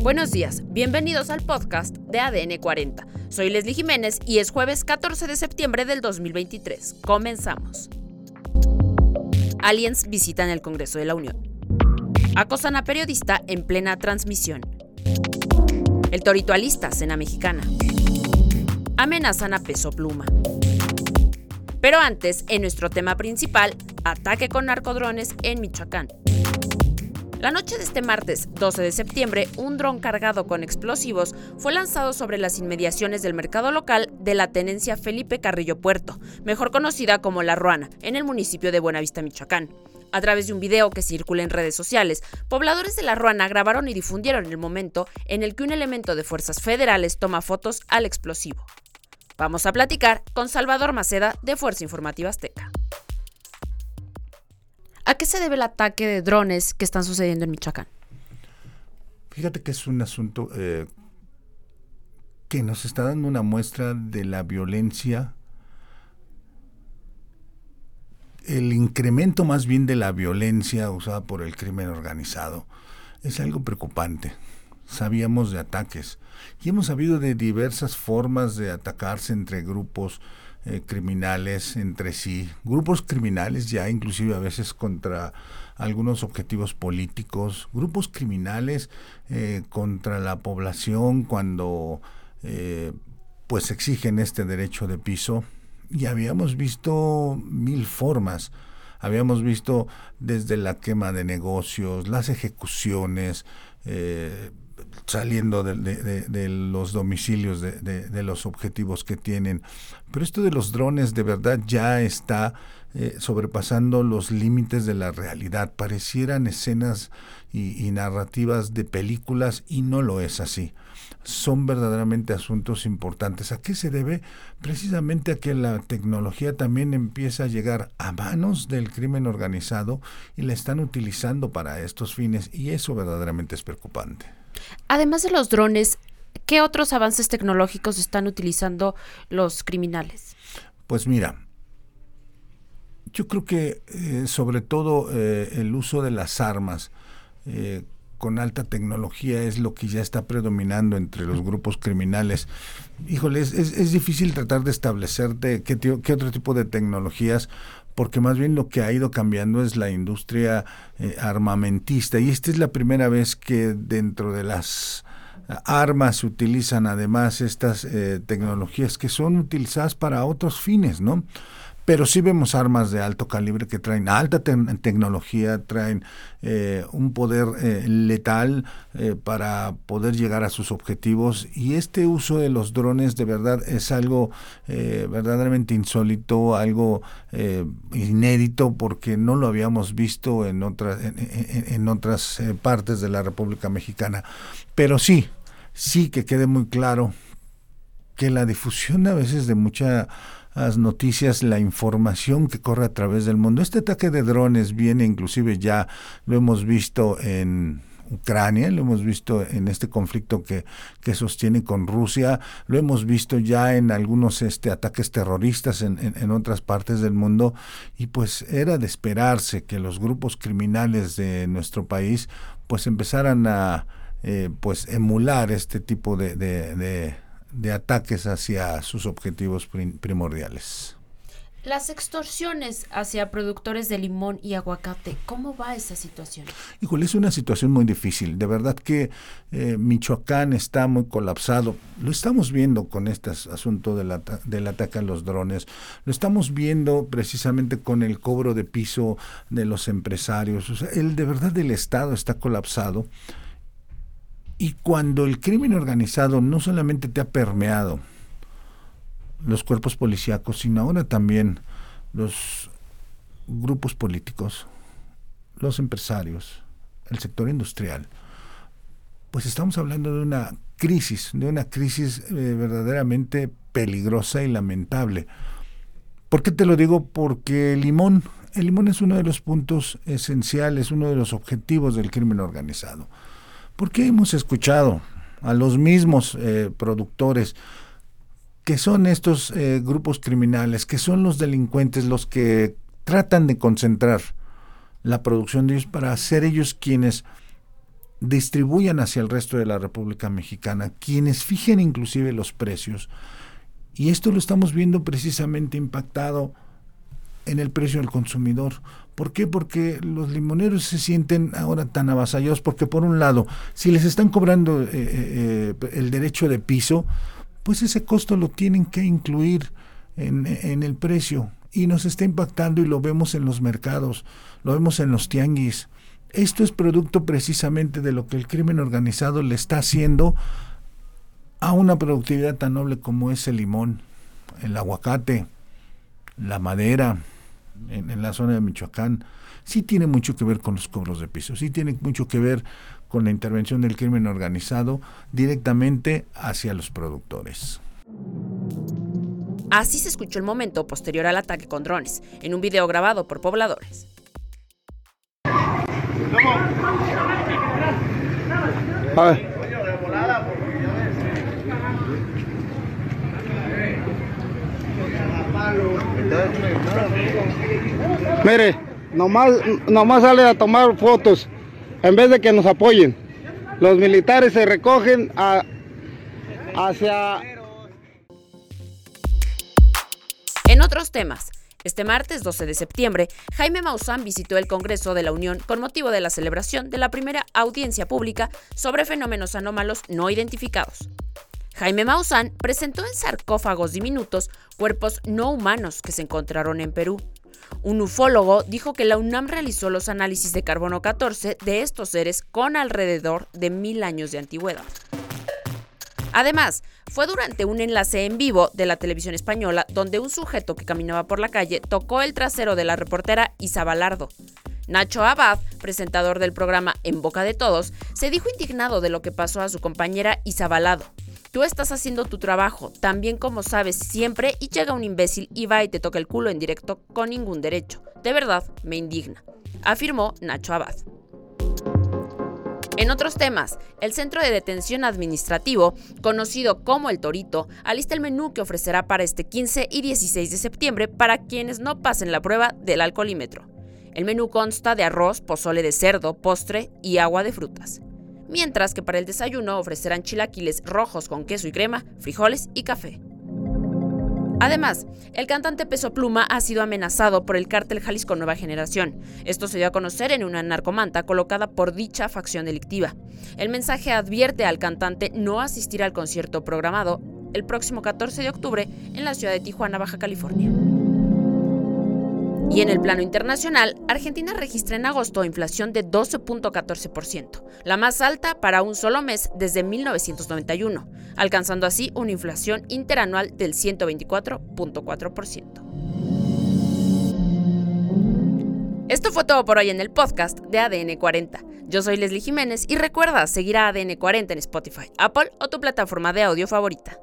Buenos días, bienvenidos al podcast de ADN 40. Soy Leslie Jiménez y es jueves 14 de septiembre del 2023. Comenzamos. Aliens visitan el Congreso de la Unión. Acosan a periodista en plena transmisión. El toritualista, cena mexicana. Amenazan a peso pluma. Pero antes, en nuestro tema principal, ataque con narcodrones en Michoacán. La noche de este martes 12 de septiembre, un dron cargado con explosivos fue lanzado sobre las inmediaciones del mercado local de la tenencia Felipe Carrillo Puerto, mejor conocida como La Ruana, en el municipio de Buenavista, Michoacán. A través de un video que circula en redes sociales, pobladores de La Ruana grabaron y difundieron el momento en el que un elemento de fuerzas federales toma fotos al explosivo. Vamos a platicar con Salvador Maceda de Fuerza Informativa Azteca. ¿A qué se debe el ataque de drones que están sucediendo en Michoacán? Fíjate que es un asunto eh, que nos está dando una muestra de la violencia, el incremento más bien de la violencia usada por el crimen organizado. Es algo preocupante. Sabíamos de ataques y hemos sabido de diversas formas de atacarse entre grupos eh, criminales entre sí, grupos criminales ya inclusive a veces contra algunos objetivos políticos, grupos criminales eh, contra la población cuando eh, pues exigen este derecho de piso y habíamos visto mil formas. Habíamos visto desde la quema de negocios, las ejecuciones, saliendo de, los domicilios de, los objetivos que tienen. Pero esto de los drones de verdad ya está eh, sobrepasando los límites de la realidad. Parecieran escenas y, narrativas de películas y no lo es así. Son verdaderamente asuntos importantes. ¿A qué se debe? Precisamente a que la tecnología también empieza a llegar a manos del crimen organizado y la están utilizando para estos fines y eso verdaderamente es preocupante. Además de los drones, ¿qué otros avances tecnológicos están utilizando los criminales? Pues mira, yo creo que eh, sobre todo eh, el uso de las armas eh, con alta tecnología es lo que ya está predominando entre los grupos criminales. Híjole, es, difícil tratar de establecer qué, qué, otro tipo de tecnologías porque más bien lo que ha ido cambiando es la industria eh, armamentista y esta es la primera vez que dentro de las armas se utilizan además estas eh, tecnologías que son utilizadas para otros fines, ¿no? Pero sí vemos armas de alto calibre que traen alta tecnología, traen eh, un poder eh, letal eh, para poder llegar a sus objetivos. Y este uso de los drones de verdad es algo verdaderamente insólito, algo inédito porque no lo habíamos visto en otras en otras partes de la República Mexicana, pero sí, sí que quede muy claro que la difusión a veces de mucha las noticias, la información que corre a través del mundo. Este ataque de drones viene inclusive ya, lo hemos visto en Ucrania, lo hemos visto en este conflicto que, que sostiene con Rusia, lo hemos visto ya en algunos este, ataques terroristas en, en, otras partes del mundo y pues era de esperarse que los grupos criminales de nuestro país pues empezaran a eh, pues emular este tipo de de ataques hacia sus objetivos primordiales. Las extorsiones hacia productores de limón y aguacate, ¿cómo va esa situación? Híjole, es una situación muy difícil. De verdad que eh, Michoacán está muy colapsado. Lo estamos viendo con este asunto del, ataque a los drones. Lo estamos viendo precisamente con el cobro de piso de los empresarios. O sea, el de verdad el Estado está colapsado. Y cuando el crimen organizado no solamente te ha permeado los cuerpos policíacos, sino ahora también los grupos políticos, los empresarios, el sector industrial, pues estamos hablando de una crisis, de una crisis eh, verdaderamente peligrosa y lamentable. ¿Por qué te lo digo? Porque el limón, el limón es uno de los puntos esenciales, uno de los objetivos del crimen organizado. Porque hemos escuchado a los mismos eh, productores que son estos eh, grupos criminales, que son los delincuentes los que tratan de concentrar la producción de ellos para ser ellos quienes distribuyan hacia el resto de la República Mexicana, quienes fijen inclusive los precios. Y esto lo estamos viendo precisamente impactado en el precio del consumidor. ¿Por qué? Porque los limoneros se sienten ahora tan avasallados porque por un lado, si les están cobrando eh, eh, eh, el derecho de piso, pues ese costo lo tienen que incluir en, en el precio y nos está impactando y lo vemos en los mercados, lo vemos en los tianguis. Esto es producto precisamente de lo que el crimen organizado le está haciendo a una productividad tan noble como es el limón, el aguacate, la madera, en, la zona de Michoacán, sí tiene mucho que ver con los cobros de piso, sí tiene mucho que ver con la intervención del crimen organizado directamente hacia los productores. Así se escuchó el momento posterior al ataque con drones, en un video grabado por pobladores. Mire, nomás, nomás sale a tomar fotos en vez de que nos apoyen. Los militares se recogen a, hacia... En otros temas, este martes 12 de septiembre, Jaime Maussan visitó el Congreso de la Unión con motivo de la celebración de la primera audiencia pública sobre fenómenos anómalos no identificados. Jaime Maussan presentó en sarcófagos diminutos cuerpos no humanos que se encontraron en Perú. Un ufólogo dijo que la UNAM realizó los análisis de carbono 14 de estos seres con alrededor de mil años de antigüedad. Además, fue durante un enlace en vivo de la televisión española donde un sujeto que caminaba por la calle tocó el trasero de la reportera Isa Balardo. Nacho Abad, presentador del programa En Boca de Todos, se dijo indignado de lo que pasó a su compañera Isa Balado. Tú estás haciendo tu trabajo, también como sabes siempre, y llega un imbécil y va y te toca el culo en directo con ningún derecho. De verdad, me indigna, afirmó Nacho Abad. En otros temas, el Centro de Detención Administrativo, conocido como El Torito, alista el menú que ofrecerá para este 15 y 16 de septiembre para quienes no pasen la prueba del alcoholímetro. El menú consta de arroz, pozole de cerdo, postre y agua de frutas mientras que para el desayuno ofrecerán chilaquiles rojos con queso y crema, frijoles y café. Además, el cantante Peso Pluma ha sido amenazado por el cártel Jalisco Nueva Generación. Esto se dio a conocer en una narcomanta colocada por dicha facción delictiva. El mensaje advierte al cantante no asistir al concierto programado el próximo 14 de octubre en la ciudad de Tijuana, Baja California. Y en el plano internacional, Argentina registra en agosto inflación de 12.14%, la más alta para un solo mes desde 1991, alcanzando así una inflación interanual del 124.4%. Esto fue todo por hoy en el podcast de ADN 40. Yo soy Leslie Jiménez y recuerda seguir a ADN 40 en Spotify, Apple o tu plataforma de audio favorita.